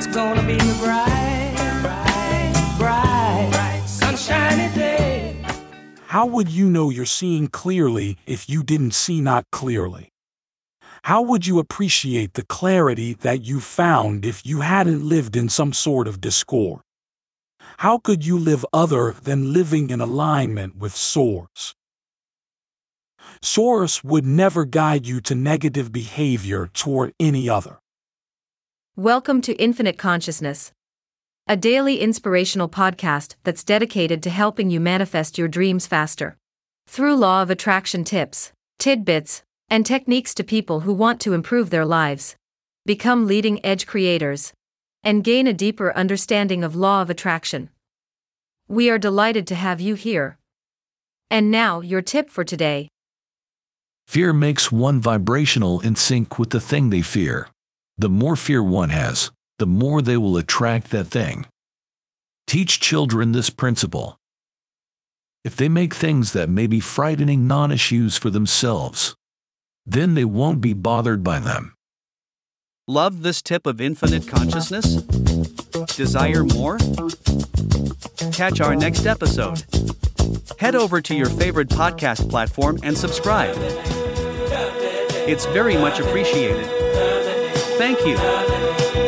it's gonna be a bright, bright, bright, bright, sunshiny day. How would you know you're seeing clearly if you didn't see not clearly? How would you appreciate the clarity that you found if you hadn't lived in some sort of discord? How could you live other than living in alignment with Source? Source would never guide you to negative behavior toward any other. Welcome to Infinite Consciousness, a daily inspirational podcast that's dedicated to helping you manifest your dreams faster. Through law of attraction tips, tidbits, and techniques to people who want to improve their lives, become leading edge creators, and gain a deeper understanding of law of attraction. We are delighted to have you here. And now, your tip for today. Fear makes one vibrational in sync with the thing they fear. The more fear one has, the more they will attract that thing. Teach children this principle. If they make things that may be frightening non issues for themselves, then they won't be bothered by them. Love this tip of infinite consciousness? Desire more? Catch our next episode. Head over to your favorite podcast platform and subscribe. It's very much appreciated. Thank you.